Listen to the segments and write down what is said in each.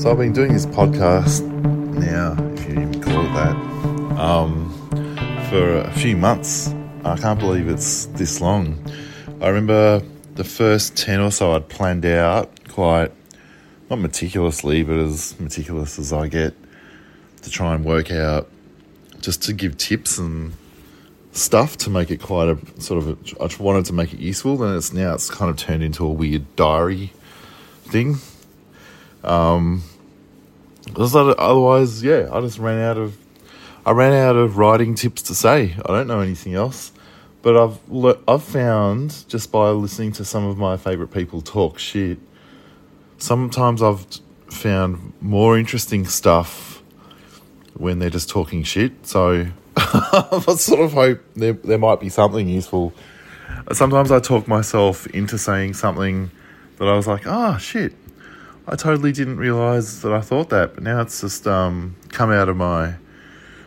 So I've been doing this podcast now, if you even call it that, um, for a few months. I can't believe it's this long. I remember the first 10 or so I'd planned out quite, not meticulously, but as meticulous as I get to try and work out, just to give tips and stuff to make it quite a sort of, a, I wanted to make it useful. And it's now it's kind of turned into a weird diary thing. Um, otherwise, yeah, I just ran out of, I ran out of writing tips to say. I don't know anything else, but I've I've found just by listening to some of my favorite people talk shit. Sometimes I've found more interesting stuff when they're just talking shit. So I sort of hope there there might be something useful. Sometimes I talk myself into saying something that I was like, oh shit, I totally didn't realize that I thought that, but now it's just um, come out of my.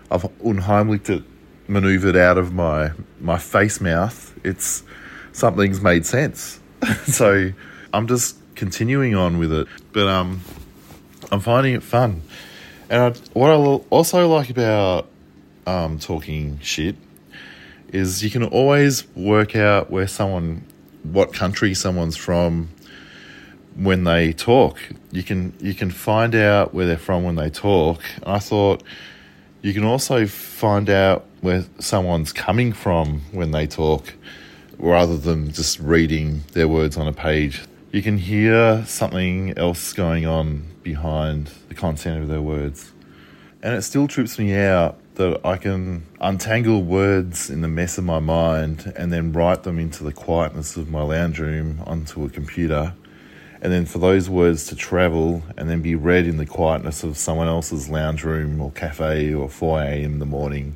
I've unheimlicht it, maneuvered out of my my face mouth. It's something's made sense, so I'm just continuing on with it. But um, I'm finding it fun, and I, what I also like about um, talking shit is you can always work out where someone, what country someone's from when they talk. You can you can find out where they're from when they talk. I thought you can also find out where someone's coming from when they talk, rather than just reading their words on a page. You can hear something else going on behind the content of their words. And it still trips me out that I can untangle words in the mess of my mind and then write them into the quietness of my lounge room onto a computer and then for those words to travel and then be read in the quietness of someone else's lounge room or cafe or 4 a.m. in the morning,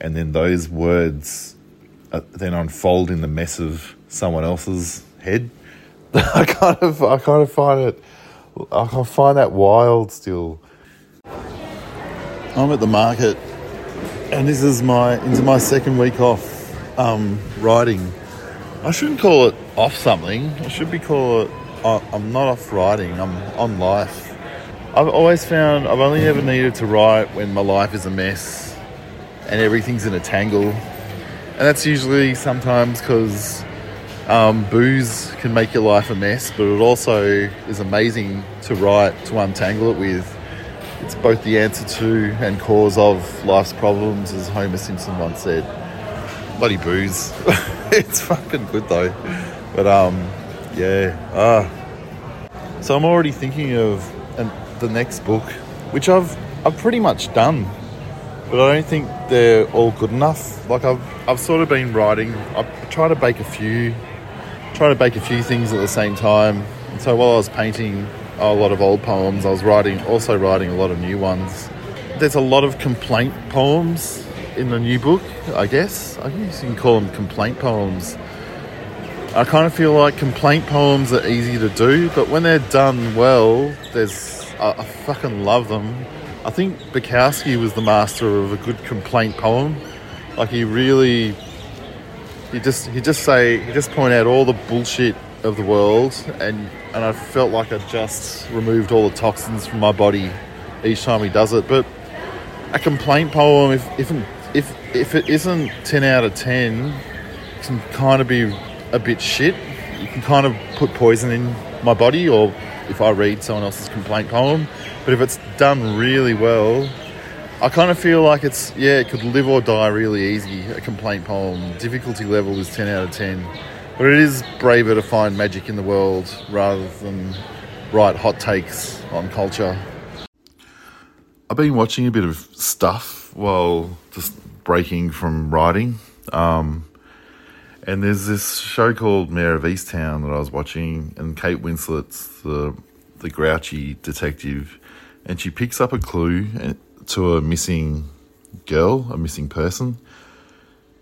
and then those words uh, then unfold in the mess of someone else's head. I kind of, I kind of find it, I find that wild still. I'm at the market, and this is my into my second week off um, riding. I shouldn't call it off something. I should be call it I'm not off writing, I'm on life. I've always found I've only ever needed to write when my life is a mess and everything's in a tangle. And that's usually sometimes because um, booze can make your life a mess, but it also is amazing to write, to untangle it with. It's both the answer to and cause of life's problems, as Homer Simpson once said. Bloody booze. it's fucking good though. But um, yeah. Ah. So I'm already thinking of an, the next book, which I've I've pretty much done, but I don't think they're all good enough. Like I've I've sort of been writing. I try to bake a few, try to bake a few things at the same time. And so while I was painting a lot of old poems, I was writing also writing a lot of new ones. There's a lot of complaint poems in the new book. I guess I guess you can call them complaint poems I kind of feel like complaint poems are easy to do, but when they're done well, there's I, I fucking love them. I think Bukowski was the master of a good complaint poem. Like he really, he just he just say he just point out all the bullshit of the world, and and I felt like I just removed all the toxins from my body each time he does it. But a complaint poem, if if if if it isn't ten out of ten, can kind of be a bit shit, you can kind of put poison in my body, or if I read someone else's complaint poem. But if it's done really well, I kind of feel like it's, yeah, it could live or die really easy, a complaint poem. Difficulty level is 10 out of 10. But it is braver to find magic in the world rather than write hot takes on culture. I've been watching a bit of stuff while just breaking from writing. Um, and there's this show called Mare of Easttown that I was watching, and Kate Winslet's the the grouchy detective, and she picks up a clue eh, to a missing girl, a missing person,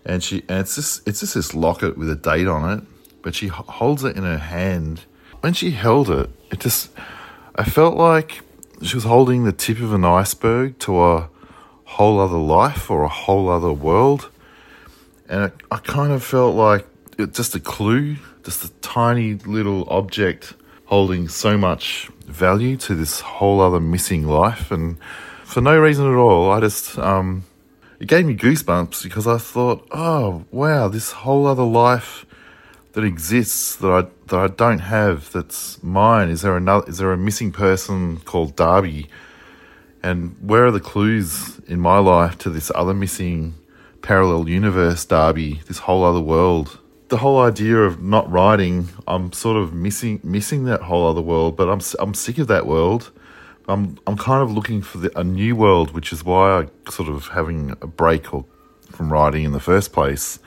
and she and it's just it's just this locket with a date on it, but she holds it in her hand. When she held it, it just I felt like she was holding the tip of an iceberg to a whole other life or a whole other world and it, I kind of felt like it, just a clue, just a tiny little object holding so much value to this whole other missing life, and for no reason at all, I just um, it gave me goosebumps because I thought, oh wow, this whole other life that exists that I that I don't have that's mine. Is there another? Is there a missing person called Darby? And where are the clues in my life to this other missing parallel universe, Darby, This whole other world. The whole idea of not writing, I'm sort of missing missing that whole other world. But I'm I'm sick of that world. I'm I'm kind of looking for the, a new world, which is why I sort of having a break or, from writing in the first place,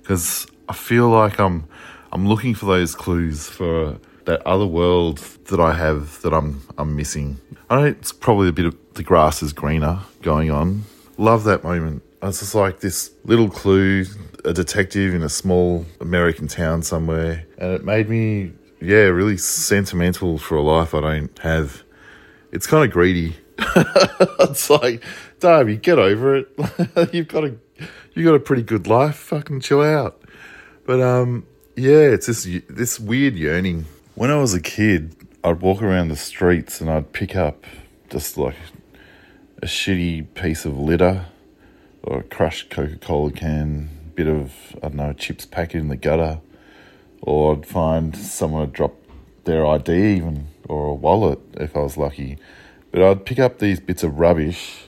because I feel like I'm I'm looking for those clues for that other world that I have that I'm I'm missing. I know it's probably a bit of the grass is greener going on. Love that moment. It's just like this little clue, a detective in a small American town somewhere, and it made me, yeah, really sentimental for a life I don't have. It's kind of greedy. it's like, Darby, get over it. you've got a, you got a pretty good life. Fucking chill out. But um, yeah, it's this this weird yearning. When I was a kid, I'd walk around the streets and I'd pick up just like a shitty piece of litter or a crushed Coca Cola can, bit of I don't know chips packet in the gutter, or I'd find someone had dropped their ID even or a wallet if I was lucky. But I'd pick up these bits of rubbish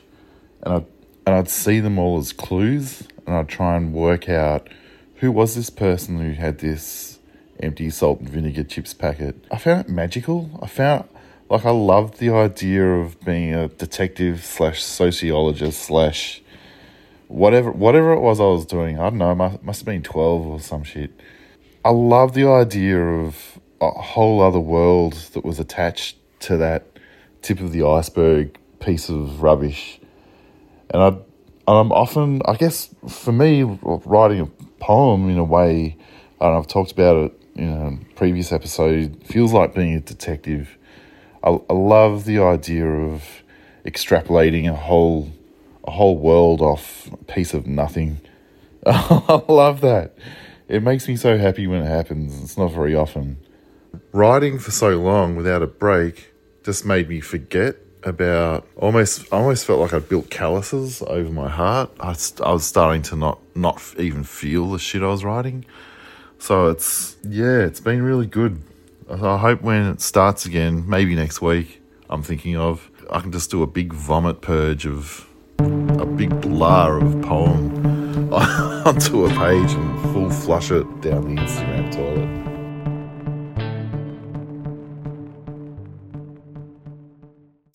and I'd and I'd see them all as clues and I'd try and work out who was this person who had this empty salt and vinegar chips packet? I found it magical. I found like I loved the idea of being a detective slash sociologist slash whatever whatever it was I was doing. I don't know. Must must have been twelve or some shit. I love the idea of a whole other world that was attached to that tip of the iceberg piece of rubbish, and I. I'm often, I guess, for me, writing a poem in a way, and I've talked about it in a previous episode, feels like being a detective. I, I love the idea of extrapolating a whole a whole world off a piece of nothing. I love that. It makes me so happy when it happens. It's not very often. Writing for so long without a break just made me forget about almost I almost felt like I'd built calluses over my heart. I, I was starting to not not even feel the shit I was writing. So it's yeah, it's been really good. I hope when it starts again, maybe next week, I'm thinking of I can just do a big vomit purge of a big blur of poem onto a page and full flush it down the Instagram toilet.